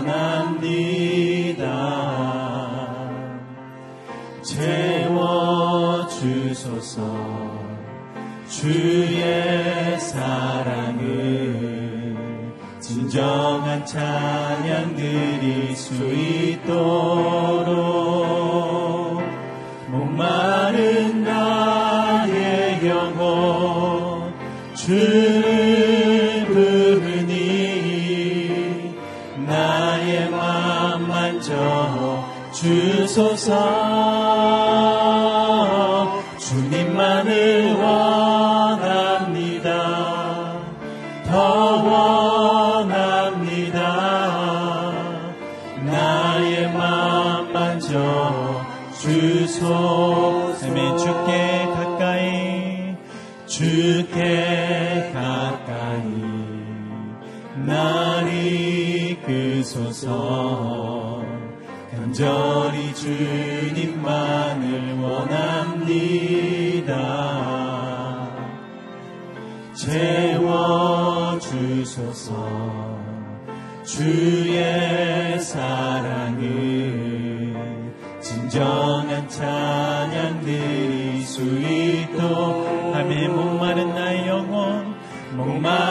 원합니다. 채워주소서. 주의 사랑을 진정한 찬양 드릴 수 있도록 주소서. 주님만을 원합니다. 더 원합니다. 나의 맘 만져 주소 쌤이 주께 가까이. 주께 가까이. 날 이끄소서. 간절히 주님만을 원합니다. 채워주소서. 주의 사랑을 진정한 찬양 드릴 수 있도록 아멘 목마른 나의 영혼 목마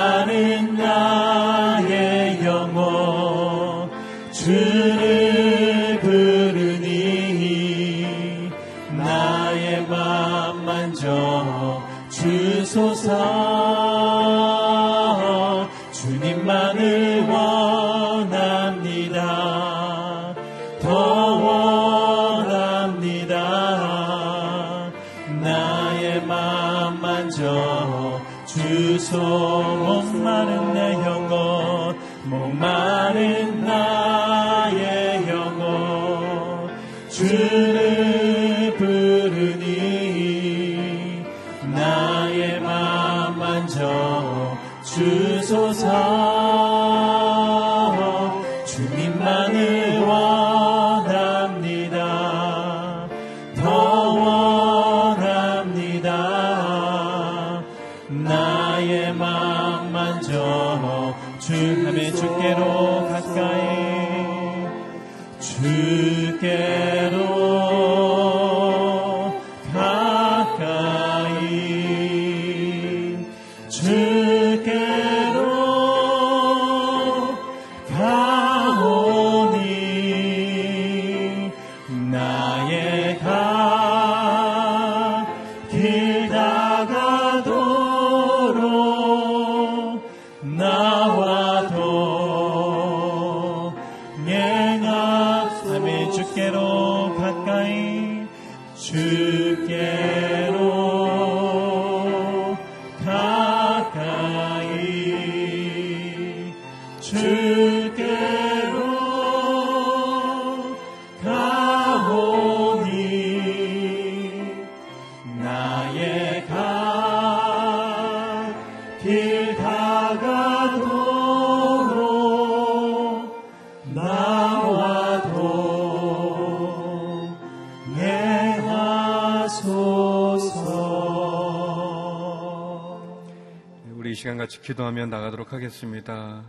우리 이 시간 같이 기도하며 나가도록 하겠습니다.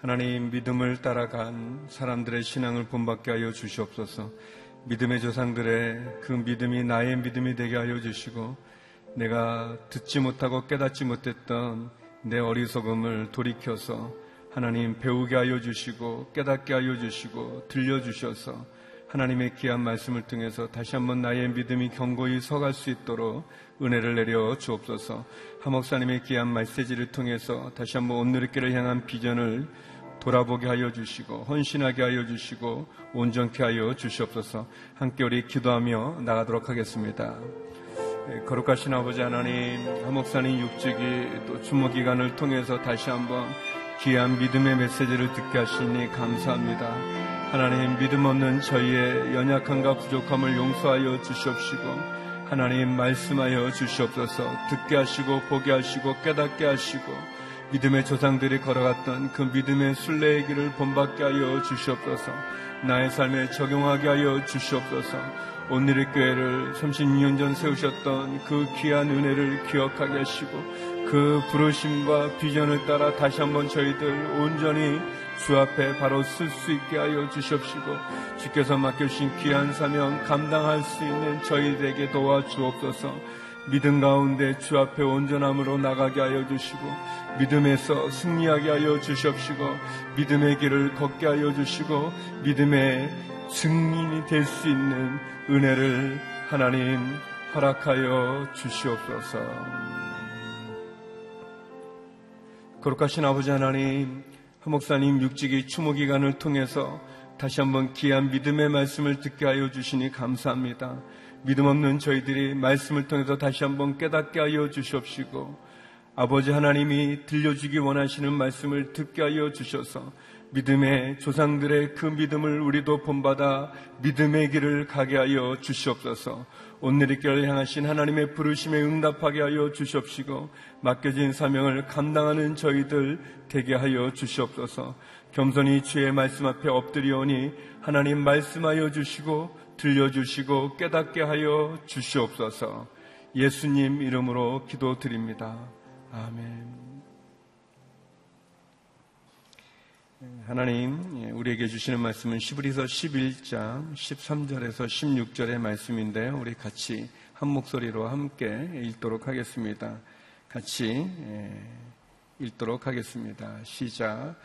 하나님 믿음을 따라간 사람들의 신앙을 본받게 하여 주시옵소서. 믿음의 조상들의 그 믿음이 나의 믿음이 되게 하여 주시고 내가 듣지 못하고 깨닫지 못했던 내 어리석음을 돌이켜서 하나님 배우게 하여 주시고 깨닫게 하여 주시고 들려 주셔서 하나님의 귀한 말씀을 통해서 다시 한번 나의 믿음이 견고히 서갈 수 있도록 은혜를 내려 주옵소서. 하목사님의 귀한 말세지를 통해서 다시 한번 길을 향한 비전을 돌아보게 하여 주시고 헌신하게 하여 주시고 온전케 하여 주시옵소서 함께 우리 기도하며 나가도록 하겠습니다. 예, 거룩하신 아버지 하나님, 하목사님 육직이 또 추모 기간을 통해서 다시 한번 귀한 믿음의 메시지를 듣게 하시니 감사합니다. 하나님 믿음 없는 저희의 연약함과 부족함을 용서하여 주시옵시고 하나님 말씀하여 주시옵소서. 듣게 하시고 보게 하시고 깨닫게 하시고 믿음의 조상들이 걸어갔던 그 믿음의 순례의 길을 본받게 하여 주시옵소서. 나의 삶에 적용하게 하여 주시옵소서. 온누리 교회를 36년 전 세우셨던 그 귀한 은혜를 기억하게 하시고 그 부르심과 비전을 따라 다시 한번 저희들 온전히 주 앞에 바로 쓸 수 있게 하여 주십시고 주께서 맡겨주신 귀한 사명 감당할 수 있는 저희들에게 도와주옵소서 믿음 가운데 주 앞에 온전함으로 나가게 하여 주시고 믿음에서 승리하게 하여 주십시고 믿음의 길을 걷게 하여 주시고 믿음의 증인이 될 수 있는 은혜를 하나님 허락하여 주시옵소서. 거룩하신 아버지 하나님, 하 목사님 육직의 추모 기간을 통해서 다시 한번 귀한 믿음의 말씀을 듣게 하여 주시니 감사합니다. 믿음 없는 저희들이 말씀을 통해서 다시 한번 깨닫게 하여 주시옵시고 아버지 하나님이 들려주기 원하시는 말씀을 듣게 하여 주셔서 믿음의 조상들의 그 믿음을 우리도 본받아 믿음의 길을 가게 하여 주시옵소서. 온누리교를 향하신 하나님의 부르심에 응답하게 하여 주시옵시고 맡겨진 사명을 감당하는 저희들 되게 하여 주시옵소서. 겸손히 주의 말씀 앞에 엎드리오니 하나님 말씀하여 주시고 들려주시고 깨닫게 하여 주시옵소서. 예수님 이름으로 기도드립니다. 아멘. 하나님, 예, 우리에게 주시는 말씀은 시브리서 11장 13절에서 16절의 말씀인데 우리 같이 한 목소리로 함께 읽도록 하겠습니다. 같이 예, 읽도록 하겠습니다. 시작.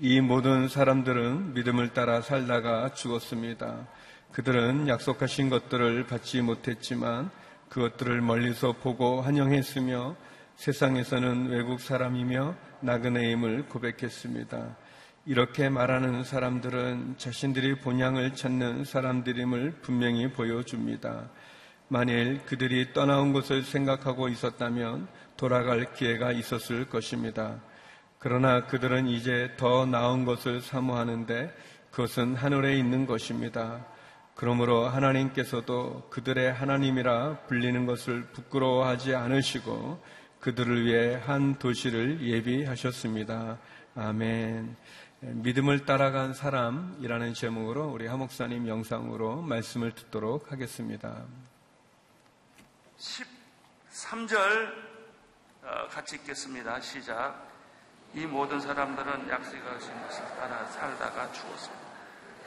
이 모든 사람들은 믿음을 따라 살다가 죽었습니다. 그들은 약속하신 것들을 받지 못했지만 그것들을 멀리서 보고 환영했으며 세상에서는 외국 사람이며 나그네임을 고백했습니다. 이렇게 말하는 사람들은 자신들이 본향을 찾는 사람들임을 분명히 보여줍니다. 만일 그들이 떠나온 것을 생각하고 있었다면 돌아갈 기회가 있었을 것입니다. 그러나 그들은 이제 더 나은 것을 사모하는데 그것은 하늘에 있는 것입니다. 그러므로 하나님께서도 그들의 하나님이라 불리는 것을 부끄러워하지 않으시고 그들을 위해 한 도시를 예비하셨습니다. 아멘. 믿음을 따라간 사람이라는 제목으로 우리 하목사님 영상으로 말씀을 듣도록 하겠습니다. 13절 어, 같이 읽겠습니다. 시작. 이 모든 사람들은 약속하신 것을 따라 살다가 죽었습니다.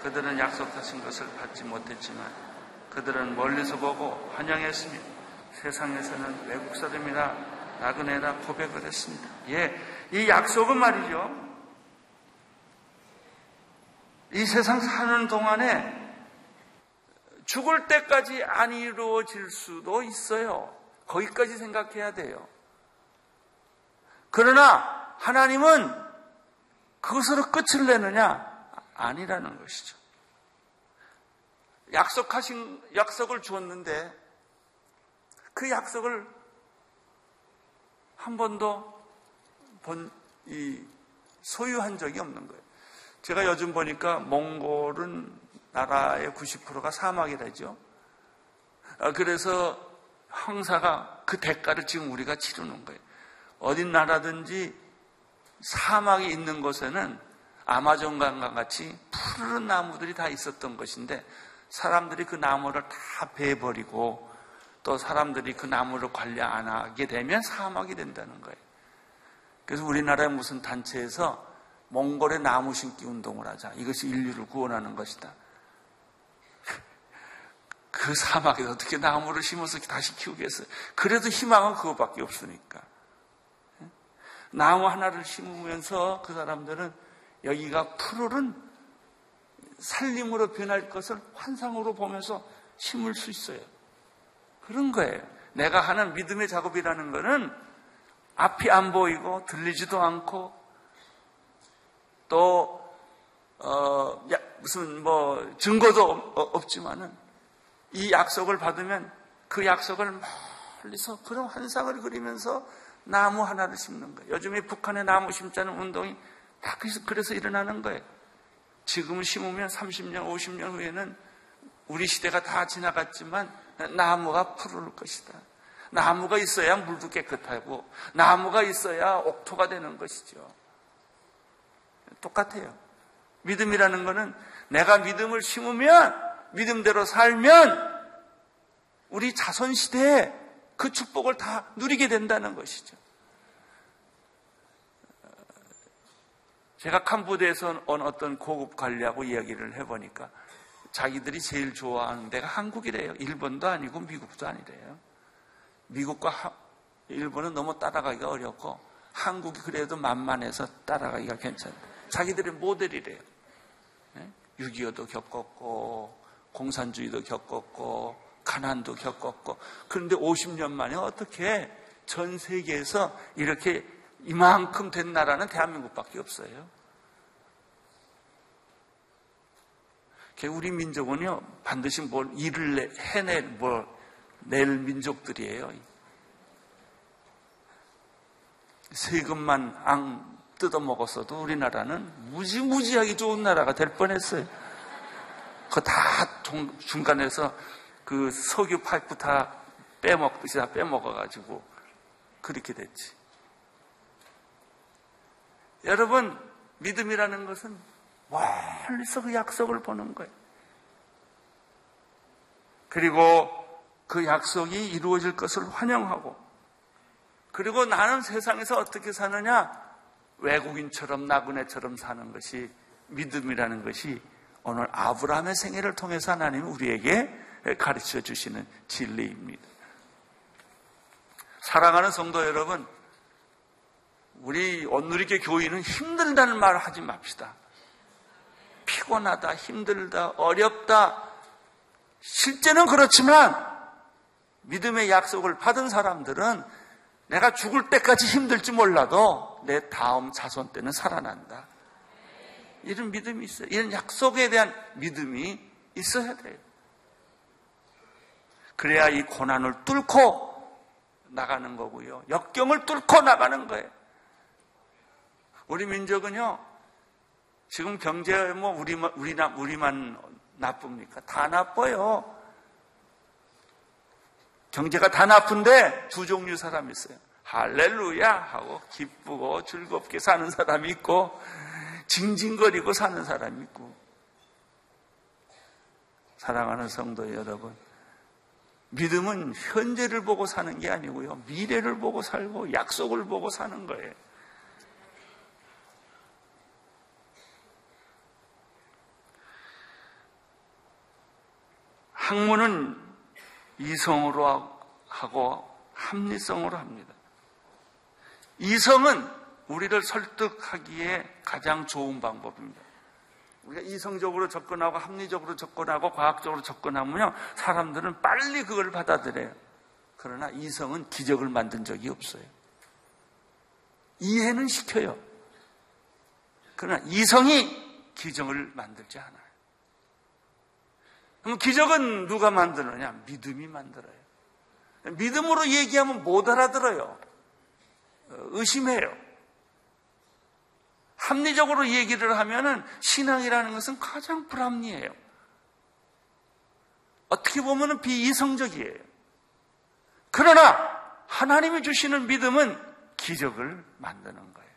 그들은 약속하신 것을 받지 못했지만 그들은 멀리서 보고 환영했으며 세상에서는 외국 사람이라 나그네라 고백을 했습니다. 예, 이 약속은 말이죠. 이 세상 사는 동안에 죽을 때까지 안 이루어질 수도 있어요. 거기까지 생각해야 돼요. 그러나 하나님은 그것으로 끝을 내느냐? 아니라는 것이죠. 약속하신, 약속을 주었는데 그 약속을 한 번도 본, 이, 소유한 적이 없는 거예요. 제가 요즘 보니까 몽골은 나라의 90%가 사막이라죠. 아, 그래서 황사가 그 대가를 지금 우리가 치르는 거예요. 어딘 나라든지 사막이 있는 곳에는 아마존강과 같이 푸른 나무들이 다 있었던 것인데 사람들이 그 나무를 다 베버리고 또 사람들이 그 나무를 관리 안 하게 되면 사막이 된다는 거예요. 그래서 우리나라의 무슨 단체에서 몽골의 나무 심기 운동을 하자. 이것이 인류를 구원하는 것이다. 그 사막에 어떻게 나무를 심어서 다시 키우겠어요? 그래도 희망은 그거밖에 없으니까. 나무 하나를 심으면서 그 사람들은 여기가 푸르른 살림으로 변할 것을 환상으로 보면서 심을 수 있어요. 그런 거예요. 내가 하는 믿음의 작업이라는 것은 앞이 안 보이고 들리지도 않고 또 어, 야, 무슨 뭐 증거도 없, 어, 없지만은 이 약속을 받으면 그 약속을 멀리서 그런 환상을 그리면서 나무 하나를 심는 거예요. 요즘에 북한의 나무 심자는 운동이 다 그래서, 일어나는 거예요. 지금 심으면 30년, 50년 후에는 우리 시대가 다 지나갔지만 나무가 푸를 것이다. 나무가 있어야 물도 깨끗하고 나무가 있어야 옥토가 되는 것이죠. 똑같아요. 믿음이라는 것은 내가 믿음을 심으면 믿음대로 살면 우리 자손 시대에 그 축복을 다 누리게 된다는 것이죠. 제가 캄보디아에서 온 어떤 고급 관리하고 이야기를 해보니까 자기들이 제일 좋아하는 데가 한국이래요. 일본도 아니고 미국도 아니래요. 미국과 하, 일본은 너무 따라가기가 어렵고 한국이 그래도 만만해서 따라가기가 괜찮아요. 자기들의 모델이래요. 6.25도 겪었고 공산주의도 겪었고 가난도 겪었고 그런데 50년 만에 어떻게 전 세계에서 이렇게 이만큼 된 나라는 대한민국밖에 없어요. 우리 민족은요 반드시 뭘 일을 해낼 뭘 낼 민족들이에요. 세금만 앙 뜯어 먹었어도 우리나라는 무지무지하게 좋은 나라가 될 뻔했어요. 그다 중간에서 그 석유 파이프 다 빼먹듯이 다 빼먹어가지고 그렇게 됐지. 여러분, 믿음이라는 것은 멀리서 그 약속을 보는 거예요. 그리고 그 약속이 이루어질 것을 환영하고, 그리고 나는 세상에서 어떻게 사느냐? 외국인처럼 나그네처럼 사는 것이 믿음이라는 것이 오늘 아브라함의 생애를 통해서 하나님 우리에게 가르쳐 주시는 진리입니다. 사랑하는 성도 여러분, 우리 온누리교 교인은 힘들다는 말을 하지 맙시다. 피곤하다, 힘들다, 어렵다. 실제는 그렇지만 믿음의 약속을 받은 사람들은 내가 죽을 때까지 힘들지 몰라도 내 다음 자손 때는 살아난다. 이런 믿음이 있어요. 이런 약속에 대한 믿음이 있어야 돼요. 그래야 이 고난을 뚫고 나가는 거고요. 역경을 뚫고 나가는 거예요. 우리 민족은요, 지금 경제 뭐 우리만, 우리나, 우리만 나쁩니까? 다 나빠요. 경제가 다 나쁜데 두 종류 사람이 있어요. 할렐루야 하고 기쁘고 즐겁게 사는 사람이 있고 징징거리고 사는 사람이 있고. 사랑하는 성도 여러분 믿음은 현재를 보고 사는 게 아니고요. 미래를 보고 살고 약속을 보고 사는 거예요. 학문은 이성으로 하고 합리성으로 합니다. 이성은 우리를 설득하기에 가장 좋은 방법입니다. 우리가 이성적으로 접근하고 합리적으로 접근하고 과학적으로 접근하면요. 사람들은 빨리 그걸 받아들여요. 그러나 이성은 기적을 만든 적이 없어요. 이해는 시켜요. 그러나 이성이 기적을 만들지 않아요. 그럼 기적은 누가 만드느냐? 믿음이 만들어요. 믿음으로 얘기하면 못 알아들어요. 의심해요. 합리적으로 얘기를 하면은 신앙이라는 것은 가장 불합리해요. 어떻게 보면은 비이성적이에요. 그러나 하나님이 주시는 믿음은 기적을 만드는 거예요.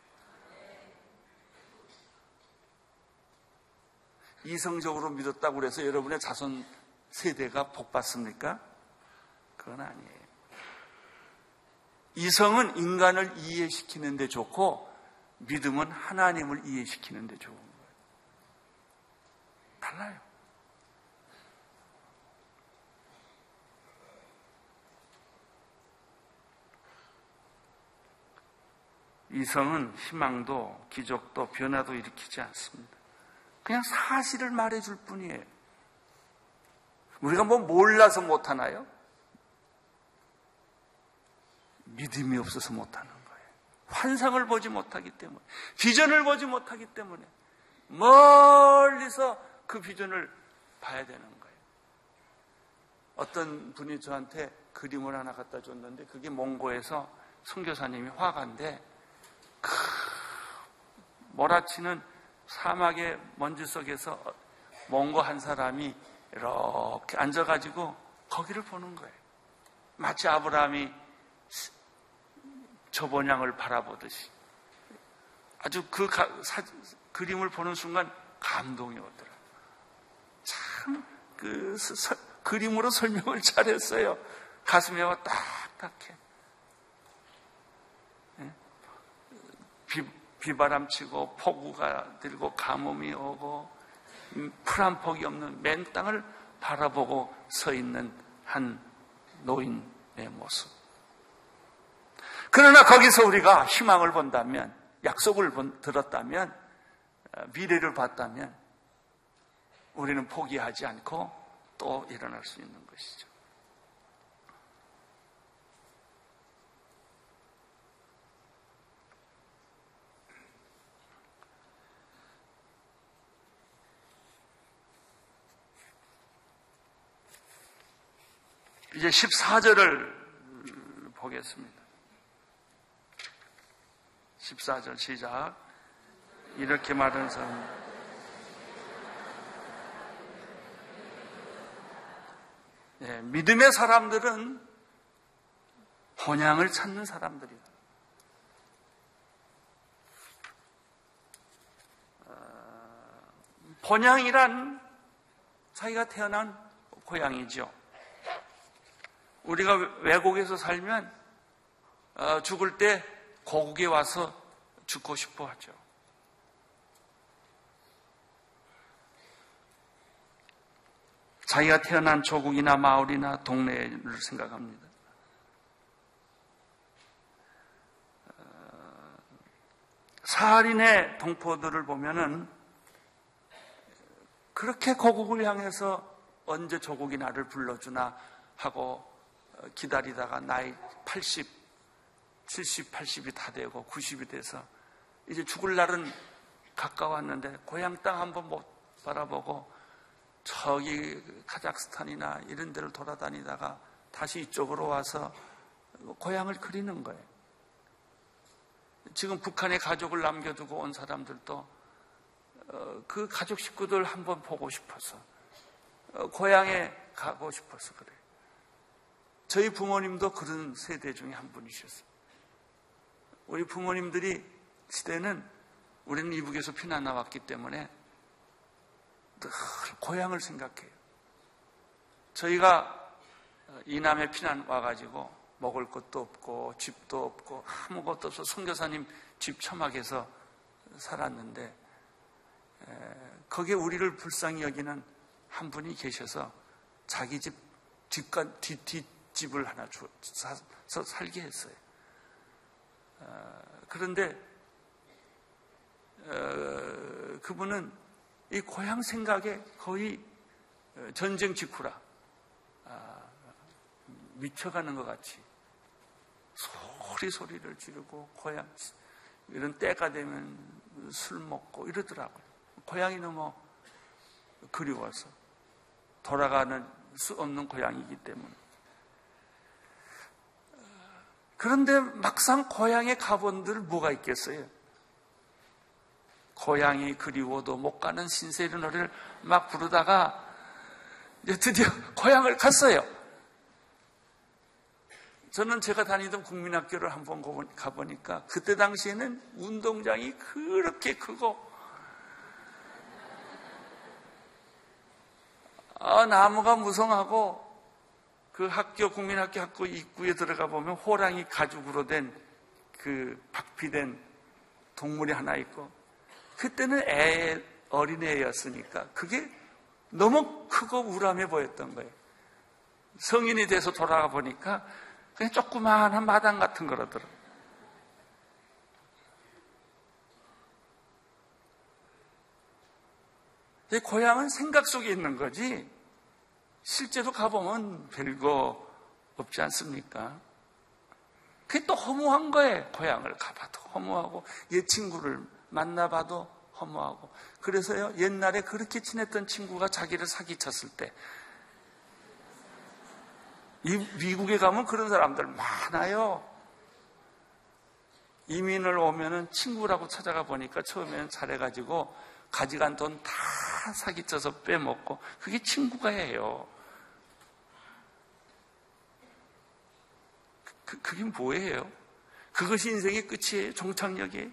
이성적으로 믿었다고 그래서 여러분의 자손 세대가 복 받습니까? 그건 아니에요. 이성은 인간을 이해시키는 데 좋고 믿음은 하나님을 이해시키는 데 좋은 거예요. 달라요. 이성은 희망도 기적도 변화도 일으키지 않습니다. 그냥 사실을 말해줄 뿐이에요. 우리가 뭐 몰라서 못하나요? 믿음이 없어서 못하는 거예요. 환상을 보지 못하기 때문에, 비전을 보지 못하기 때문에, 멀리서 그 비전을 봐야 되는 거예요. 어떤 분이 저한테 그림을 하나 갖다 줬는데 그게 몽고에서 선교사님이 화가인데 크, 몰아치는 사막의 먼지 속에서 몽고 한 사람이 이렇게 앉아가지고 거기를 보는 거예요. 마치 아브라함이 저번향을 바라보듯이 아주 그 가, 사, 그림을 보는 순간 감동이 오더라. 참, 그, 서, 그림으로 설명을 잘했어요. 가슴에 와 딱딱해. 예? 비, 비바람 치고 폭우가 들고 가뭄이 오고 음, 풀한 폭이 없는 맨 땅을 바라보고 서 있는 한 노인의 모습. 그러나 거기서 우리가 희망을 본다면, 약속을 들었다면, 어, 미래를 봤다면, 우리는 포기하지 않고 또 일어날 수 있는 것이죠. 이제 14절을 보겠습니다. 14절 시작. 이렇게 말하는 사람. 예, 믿음의 사람들은 본향을 찾는 사람들이다. 어, 본향이란 자기가 태어난 고향이죠. 우리가 외국에서 살면 어, 죽을 때 고국에 와서 죽고 싶어 하죠. 자기가 태어난 조국이나 마을이나 동네를 생각합니다. 어, 사할인의 동포들을 보면은 그렇게 고국을 향해서 언제 조국이 나를 불러주나 하고 기다리다가 나이 80, 70, 80이 다 되고 90이 돼서 이제 죽을 날은 가까웠는데 고향 땅 한번 못 바라보고 저기 카자흐스탄이나 이런 데를 돌아다니다가 다시 이쪽으로 와서 고향을 그리는 거예요. 지금 북한에 가족을 남겨두고 온 사람들도 어, 그 가족 식구들 한번 보고 싶어서 어, 고향에 가고 싶어서 그래요. 저희 부모님도 그런 세대 중에 한 분이셨어요. 우리 부모님들이 시대는 우리는 이북에서 피난 나왔기 때문에 늘 고향을 생각해요. 저희가 이남에 피난 와가지고 먹을 것도 없고 집도 없고 아무것도 없어 선교사님 집 처막에서 살았는데 거기에 우리를 불쌍히 여기는 한 분이 계셔서 자기 집 뒷간 뒷, 뒷 집을 하나 주, 사서 살게 했어요. 어, 그런데 어, 그분은 이 고향 생각에 거의 어, 전쟁 직후라 아, 미쳐가는 것 같이 소리 소리를 지르고 고향 이런 때가 되면 술 먹고 이러더라고요. 고향이 너무 그리워서 돌아가는 수 없는 고향이기 때문에 그런데 막상 고향에 가본들 뭐가 있겠어요? 고향이 그리워도 못 가는 신세리 노래를 막 부르다가 이제 드디어 고향을 갔어요. 저는 제가 다니던 국민학교를 한번 가보니까 그때 당시에는 운동장이 그렇게 크고 아, 나무가 무성하고 그 학교, 국민학교 학교 입구에 들어가 보면 호랑이 가죽으로 된 그 박피된 동물이 하나 있고, 그때는 애, 어린애였으니까 그게 너무 크고 우람해 보였던 거예요. 성인이 돼서 돌아가 보니까 그냥 조그마한 마당 같은 거라더라. 고향은 생각 속에 있는 거지, 실제로 가보면 별거 없지 않습니까? 그게 또 허무한 거예요. 고향을 가봐도 허무하고, 옛 친구를 만나봐도 허무하고. 그래서요, 옛날에 그렇게 친했던 친구가 자기를 사기쳤을 때, 이 미국에 가면 그런 사람들 많아요. 이민을 오면은 친구라고 찾아가 보니까 처음에는 잘해가지고 가져간 돈 다 사기쳐서 빼먹고 그게 친구가 해요. 그, 그게 뭐예요? 그것이 인생의 끝이에요? 종착역이?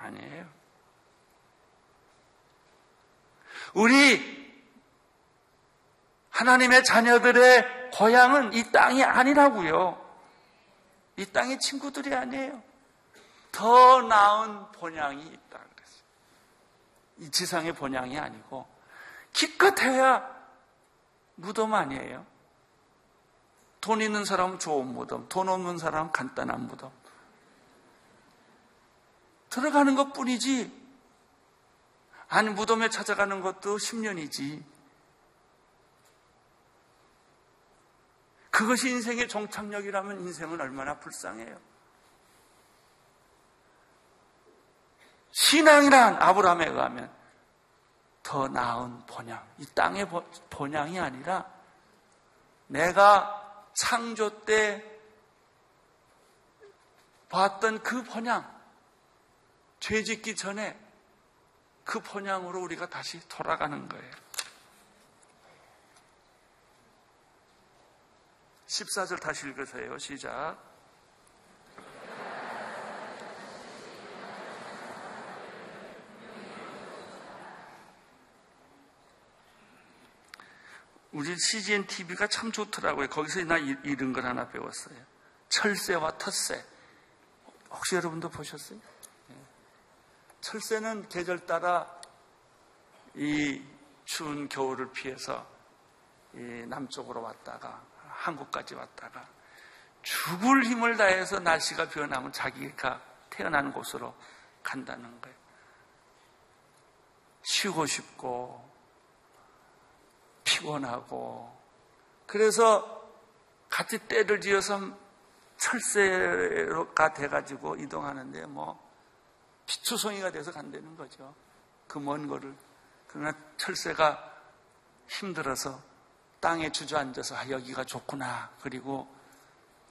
아니에요. 우리 하나님의 자녀들의 고향은 이 땅이 아니라고요. 이 땅의 친구들이 아니에요. 더 나은 본향이 있다 그랬어요. 이 지상의 본향이 아니고 기껏해야 무덤 아니에요. 돈 있는 사람은 좋은 무덤, 돈 없는 사람은 간단한 무덤. 들어가는 것 뿐이지. 아니, 무덤에 찾아가는 것도 10년이지. 그것이 인생의 종착역이라면 인생은 얼마나 불쌍해요. 신앙이란 아브라함에 의하면 더 나은 본향, 이 땅의 본향이 아니라 내가 창조 때 봤던 그 본향, 죄 짓기 전에 그 본향으로 우리가 다시 돌아가는 거예요. 14절 다시 읽으세요. 시작. 우리 CGN TV가 참 좋더라고요. 거기서 나 이런 걸 하나 배웠어요. 철새와 텃새. 혹시 여러분도 보셨어요? 예. 철새는 계절 따라 이 추운 겨울을 피해서 남쪽으로 왔다가 한국까지 왔다가 죽을 힘을 다해서 날씨가 변하면 자기가 태어난 곳으로 간다는 거예요. 쉬고 싶고 피곤하고 그래서 같이 때를 지어서 철새가 돼가지고 이동하는데 뭐 피투성이가 돼서 간다는 거죠. 그 먼 거를. 그러나 철새가 힘들어서 땅에 주저앉아서 아, 여기가 좋구나. 그리고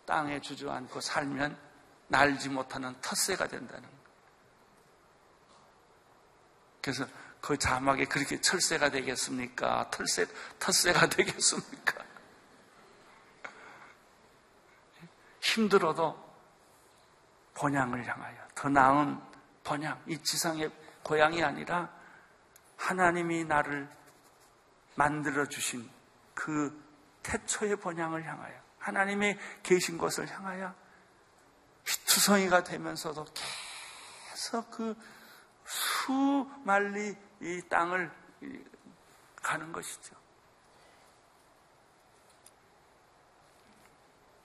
땅에 주저앉고 살면 날지 못하는 텃새가 된다는 거예요. 그래서 그 자막에 그렇게 철새가 되겠습니까? 털새, 텃새가 되겠습니까? 힘들어도 번향을 향하여 더 나은 번향, 이 지상의 고향이 아니라 하나님이 나를 만들어 주신 그 태초의 번향을 향하여 하나님의 계신 곳을 향하여 희투성이가 되면서도 계속 그 수말리 이 땅을 가는 것이죠.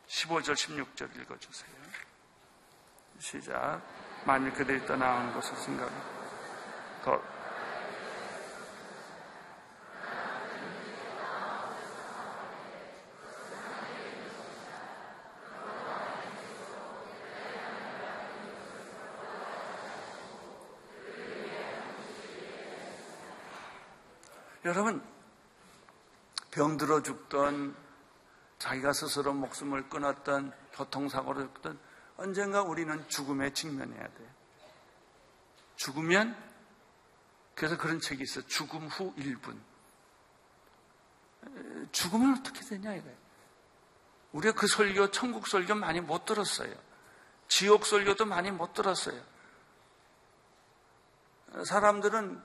15절, 16절 읽어주세요. 시작. 만일 그들이 떠나오는 곳을 생각해. 더 여러분, 병들어 죽던 자기가 스스로 목숨을 끊었던 교통사고로 죽던 언젠가 우리는 죽음에 직면해야 돼요. 죽으면 그래서 그런 책이 있어. 요 죽음 후 1분. 죽으면 어떻게 되냐 이거예요. 우리가 그 설교, 천국 설교 많이 못 들었어요. 지옥 설교도 많이 못 들었어요. 사람들은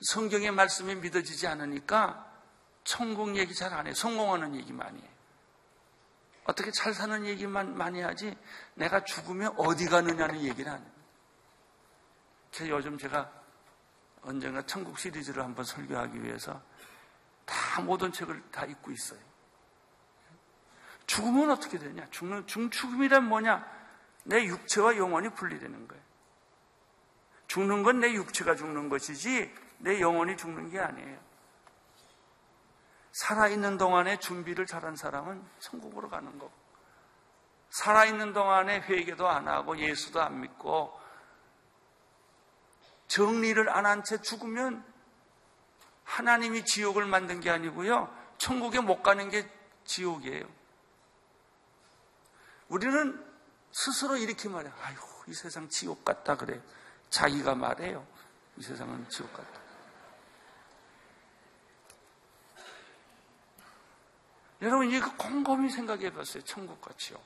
성경의 말씀이 믿어지지 않으니까 천국 얘기 잘 안 해. 성공하는 얘기 많이 해. 어떻게 잘 사는 얘기만 많이 하지 내가 죽으면 어디 가느냐는 얘기를 안 해. 그래서 요즘 제가 언젠가 천국 시리즈를 한번 설교하기 위해서 다 모든 책을 다 읽고 있어요. 죽으면 어떻게 되냐? 죽는, 죽음이란 뭐냐? 내 육체와 영혼이 분리되는 거예요. 죽는 건 내 육체가 죽는 것이지 내 영혼이 죽는 게 아니에요. 살아있는 동안에 준비를 잘한 사람은 천국으로 가는 거고, 살아있는 동안에 회개도 안 하고 예수도 안 믿고 정리를 안 한 채 죽으면 하나님이 지옥을 만든 게 아니고요. 천국에 못 가는 게 지옥이에요. 우리는 스스로 이렇게 말해요. 아이고, 이 세상 지옥 같다 그래. 자기가 말해요. 이 세상은 지옥 같다. 여러분, 이거 곰곰이 생각해 봤어요. 천국과 지옥.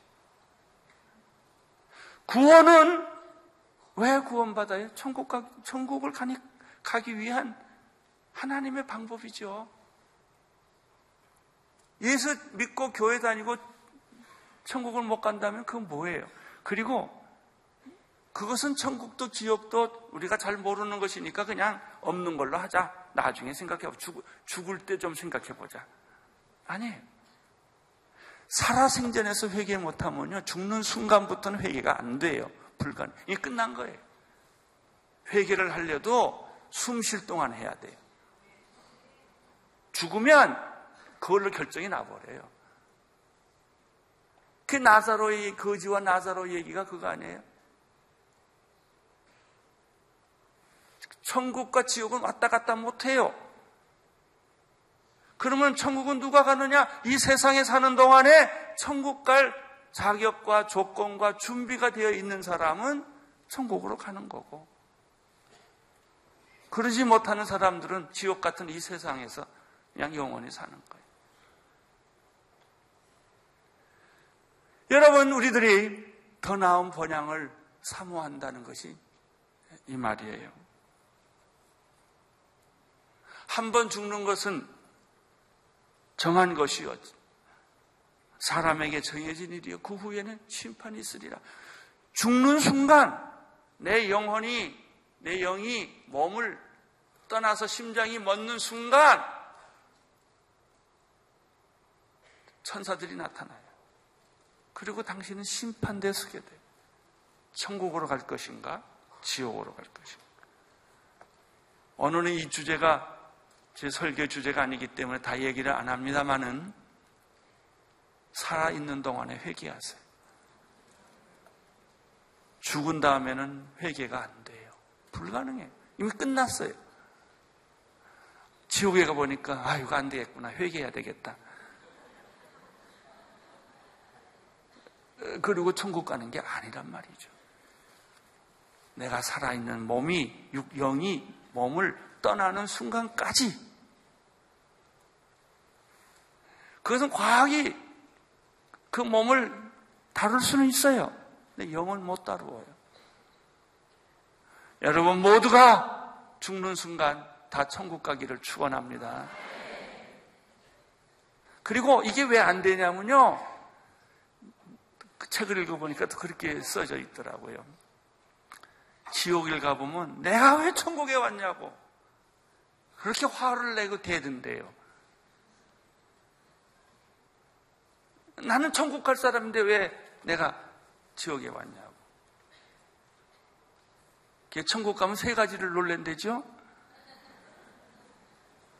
구원은 왜 구원받아요? 천국 가, 천국을 가니, 가기 위한 하나님의 방법이죠. 예수 믿고 교회 다니고 천국을 못 간다면 그건 뭐예요? 그리고 그것은 천국도 지옥도 우리가 잘 모르는 것이니까 그냥 없는 걸로 하자. 나중에 생각해보자. 죽, 죽을 때 좀 생각해 보자. 아니에요. 살아생전에서 회개 못하면요. 죽는 순간부터는 회개가 안 돼요. 불가능. 이게 끝난 거예요. 회개를 하려도 숨 쉴 동안 해야 돼요. 죽으면 그걸로 결정이 나버려요. 그 나사로의 거지와 나사로 얘기가 그거 아니에요? 천국과 지옥은 왔다 갔다 못해요. 그러면 천국은 누가 가느냐? 이 세상에 사는 동안에 천국 갈 자격과 조건과 준비가 되어 있는 사람은 천국으로 가는 거고. 그러지 못하는 사람들은 지옥 같은 이 세상에서 그냥 영원히 사는 거예요. 여러분, 우리들이 더 나은 번향을 사모한다는 것이 이 말이에요. 한 번 죽는 것은 정한 것이요. 사람에게 정해진 일이요. 그 후에는 심판이 있으리라. 죽는 순간 내 영혼이, 내 영이 몸을 떠나서 심장이 멎는 순간 천사들이 나타나요. 그리고 당신은 심판대에 서게 돼요. 천국으로 갈 것인가? 지옥으로 갈 것인가? 오늘은 이 주제가 제 설교 주제가 아니기 때문에 다 얘기를 안 합니다만은 살아있는 동안에 회개하세요. 죽은 다음에는 회개가 안 돼요. 불가능해요. 이미 끝났어요. 지옥에 가보니까, 아, 이거 안 되겠구나. 회개해야 되겠다. 그리고 천국 가는 게 아니란 말이죠. 내가 살아있는 몸이, 육영이 몸을 떠나는 순간까지 그것은 과학이 그 몸을 다룰 수는 있어요. 근데 영을 못 다루어요. 여러분 모두가 죽는 순간 다 천국 가기를 축원합니다. 그리고 이게 왜 안 되냐면요. 그 책을 읽어보니까 또 그렇게 써져 있더라고요. 지옥을 가보면 내가 왜 천국에 왔냐고 그렇게 화를 내고 대든대요. 나는 천국 갈 사람인데 왜 내가 지옥에 왔냐고. 천국 가면 세 가지를 놀랜대죠?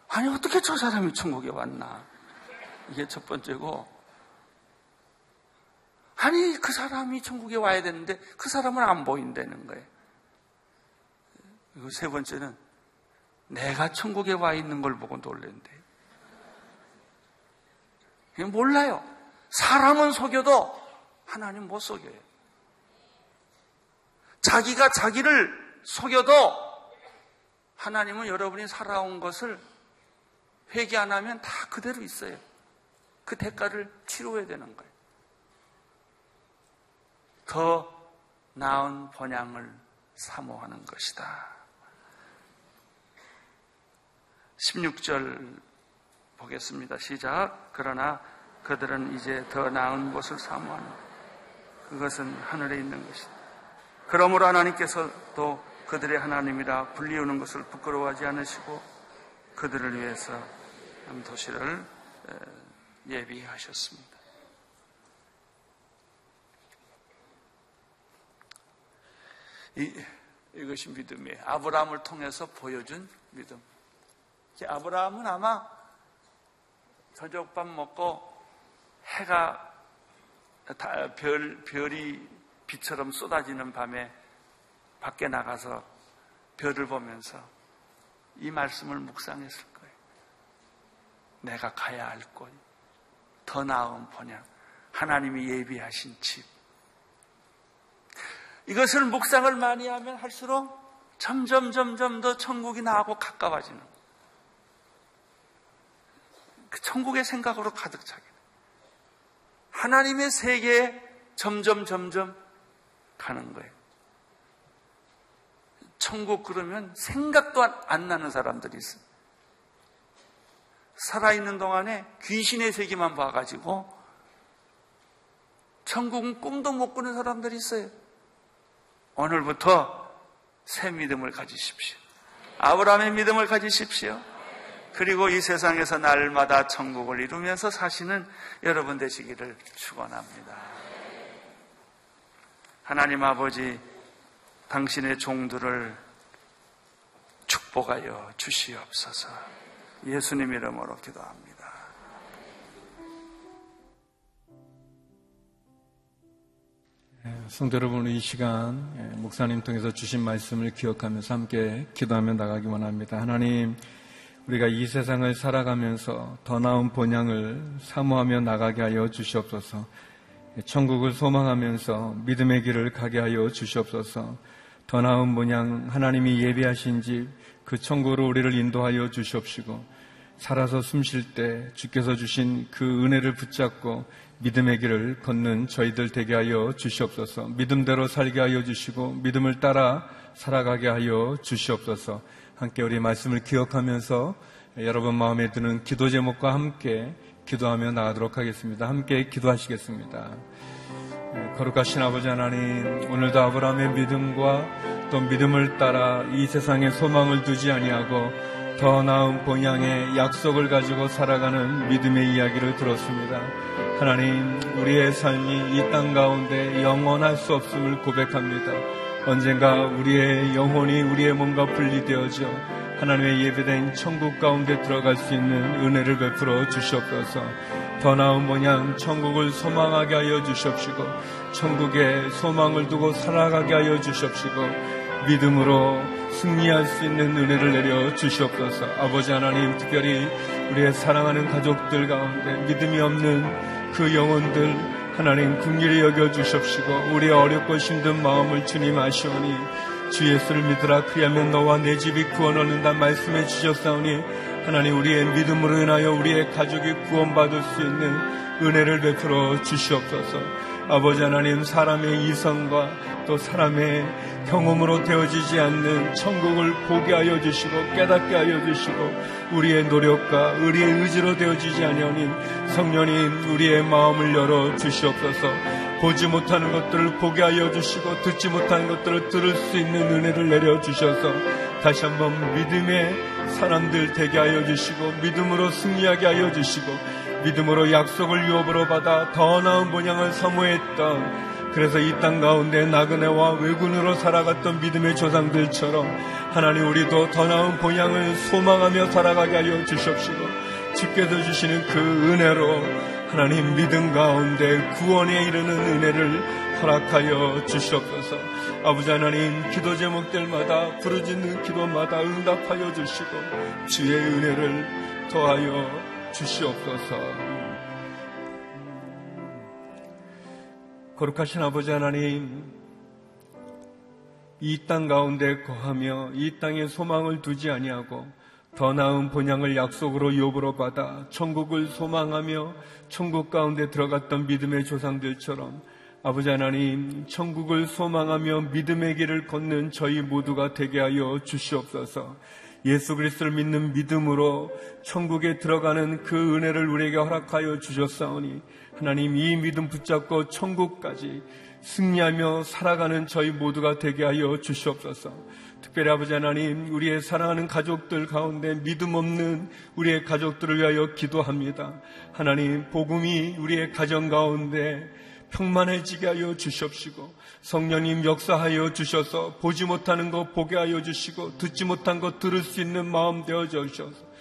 아니, 어떻게 저 사람이 천국에 왔나? 이게 첫 번째고, 아니, 그 사람이 천국에 와야 되는데 그 사람은 안 보인다는 거예요. 그리고 세 번째는 내가 천국에 와 있는 걸 보고 놀랜대. 몰라요. 사람은 속여도 하나님 못 속여요. 자기가 자기를 속여도 하나님은 여러분이 살아온 것을 회개 안 하면 다 그대로 있어요. 그 대가를 치러야 되는 거예요. 더 나은 번향을 사모하는 것이다. 16절 보겠습니다. 시작. 그러나 그들은 이제 더 나은 곳을 사모하는 그것은 하늘에 있는 것이다. 그러므로 하나님께서도 그들의 하나님이라 불리우는 것을 부끄러워하지 않으시고 그들을 위해서 도시를 예비하셨습니다. 이, 이것이 믿음이에요. 아브라함을 통해서 보여준 믿음. 아브라함은 아마 저녁밥 먹고 해가 별, 별이 비처럼 쏟아지는 밤에 밖에 나가서 별을 보면서 이 말씀을 묵상했을 거예요. 내가 가야 할 곳, 더 나은 번향, 하나님이 예비하신 집. 이것을 묵상을 많이 하면 할수록 점점 점점 더 천국이 나하고 가까워지는 그 천국의 생각으로 가득 차게 하나님의 세계에 점점 점점 가는 거예요. 천국 그러면 생각도 안 나는 사람들이 있어요. 살아있는 동안에 귀신의 세계만 봐가지고 천국은 꿈도 못 꾸는 사람들이 있어요. 오늘부터 새 믿음을 가지십시오. 아브라함의 믿음을 가지십시오. 그리고 이 세상에서 날마다 천국을 이루면서 사시는 여러분 되시기를 축원합니다. 하나님 아버지 당신의 종들을 축복하여 주시옵소서. 예수님 이름으로 기도합니다. 성도 여러분, 이 시간 예, 목사님 통해서 주신 말씀을 기억하면서 함께 기도하며 나가기 원합니다. 하나님, 우리가 이 세상을 살아가면서 더 나은 본향을 사모하며 나가게 하여 주시옵소서. 천국을 소망하면서 믿음의 길을 가게 하여 주시옵소서. 더 나은 본향 하나님이 예비하신 집 그 천국으로 우리를 인도하여 주시옵시고 살아서 숨 쉴 때 주께서 주신 그 은혜를 붙잡고 믿음의 길을 걷는 저희들 되게 하여 주시옵소서. 믿음대로 살게 하여 주시고 믿음을 따라 살아가게 하여 주시옵소서. 함께 우리 말씀을 기억하면서 여러분 마음에 드는 기도 제목과 함께 기도하며 나가도록 하겠습니다. 함께 기도하시겠습니다. 예, 거룩하신 아버지 하나님, 오늘도 아브라함의 믿음과 또 믿음을 따라 이 세상에 소망을 두지 아니하고 더 나은 본향의 약속을 가지고 살아가는 믿음의 이야기를 들었습니다. 하나님, 우리의 삶이 이 땅 가운데 영원할 수 없음을 고백합니다. 언젠가 우리의 영혼이 우리의 몸과 분리되어져 하나님의 예배된 천국 가운데 들어갈 수 있는 은혜를 베풀어 주시옵소서. 더 나은 모양 천국을 소망하게 하여 주시옵시고 천국에 소망을 두고 살아가게 하여 주시옵시고 믿음으로 승리할 수 있는 은혜를 내려 주시옵소서. 아버지 하나님 특별히 우리의 사랑하는 가족들 가운데 믿음이 없는 그 영혼들 하나님 궁일히 여겨 주시옵시고 우리의 어렵고 힘든 마음을 주님 아시오니 주 예수를 믿으라 그리하면 너와 내 집이 구원 얻는다 말씀해 주셨사오니 하나님 우리의 믿음으로 인하여 우리의 가족이 구원받을 수 있는 은혜를 베풀어 주시옵소서 아버지 하나님 사람의 이성과 또 사람의 경험으로 되어지지 않는 천국을 보게 하여 주시고 깨닫게 하여 주시고 우리의 노력과 우리의 의지로 되어지지 아니하니 성령님 우리의 마음을 열어 주시옵소서. 보지 못하는 것들을 보게 하여 주시고 듣지 못하는 것들을 들을 수 있는 은혜를 내려 주셔서 다시 한번 믿음의 사람들 되게 하여 주시고 믿음으로 승리하게 하여 주시고 믿음으로 약속을 유업으로 받아 더 나은 본향을 사모했던 그래서 이 땅 가운데 나그네와 외군으로 살아갔던 믿음의 조상들처럼 하나님 우리도 더 나은 본향을 소망하며 살아가게 하여 주십시고 주께서 주시는 그 은혜로 하나님 믿음 가운데 구원에 이르는 은혜를 허락하여 주시옵소서. 아버지 하나님 기도 제목들마다 부르짖는 기도마다 응답하여 주시고 주의 은혜를 더하여 주시옵소서. 거룩하신 아버지 하나님 이 땅 가운데 거하며 이 땅에 소망을 두지 아니하고 더 나은 본향을 약속으로 욥으로 받아 천국을 소망하며 천국 가운데 들어갔던 믿음의 조상들처럼 아버지 하나님 천국을 소망하며 믿음의 길을 걷는 저희 모두가 되게 하여 주시옵소서. 예수 그리스도를 믿는 믿음으로 천국에 들어가는 그 은혜를 우리에게 허락하여 주셨사오니 하나님 이 믿음 붙잡고 천국까지 승리하며 살아가는 저희 모두가 되게 하여 주시옵소서. 특별히 아버지 하나님, 우리의 사랑하는 가족들 가운데 믿음 없는 우리의 가족들을 위하여 기도합니다. 하나님, 복음이 우리의 가정 가운데 평만해지게 하여 주시옵시고 성령님 역사하여 주셔서 보지 못하는 것 보게 하여 주시고 듣지 못한 것 들을 수 있는 마음 되어 주셔서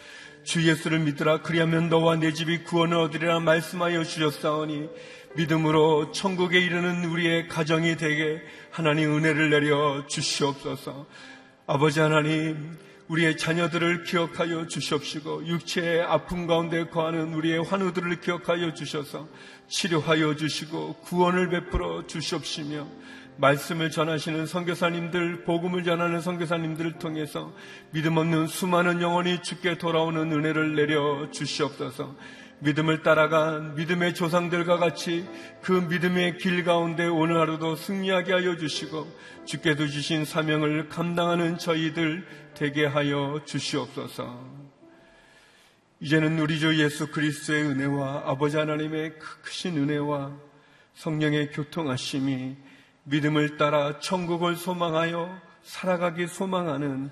주 예수를 믿으라. 그리하면 너와 내 집이 구원을 얻으리라 말씀하여 주셨사오니 믿음으로 천국에 이르는 우리의 가정이 되게 하나님 은혜를 내려 주시옵소서. 아버지 하나님, 우리의 자녀들을 기억하여 주시옵시고 육체의 아픔 가운데 거하는 우리의 환우들을 기억하여 주셔서 치료하여 주시고 구원을 베풀어 주시옵시며 말씀을 전하시는 선교사님들, 복음을 전하는 선교사님들을 통해서 믿음 없는 수많은 영혼이 죽게 돌아오는 은혜를 내려 주시옵소서. 믿음을 따라간 믿음의 조상들과 같이 그 믿음의 길 가운데 오늘 하루도 승리하게 하여 주시고 주께도 주신 사명을 감당하는 저희들 되게 하여 주시옵소서. 이제는 우리 주 예수 그리스도의 은혜와 아버지 하나님의 그 크신 은혜와 성령의 교통하심이 믿음을 따라 천국을 소망하여 살아가기 소망하는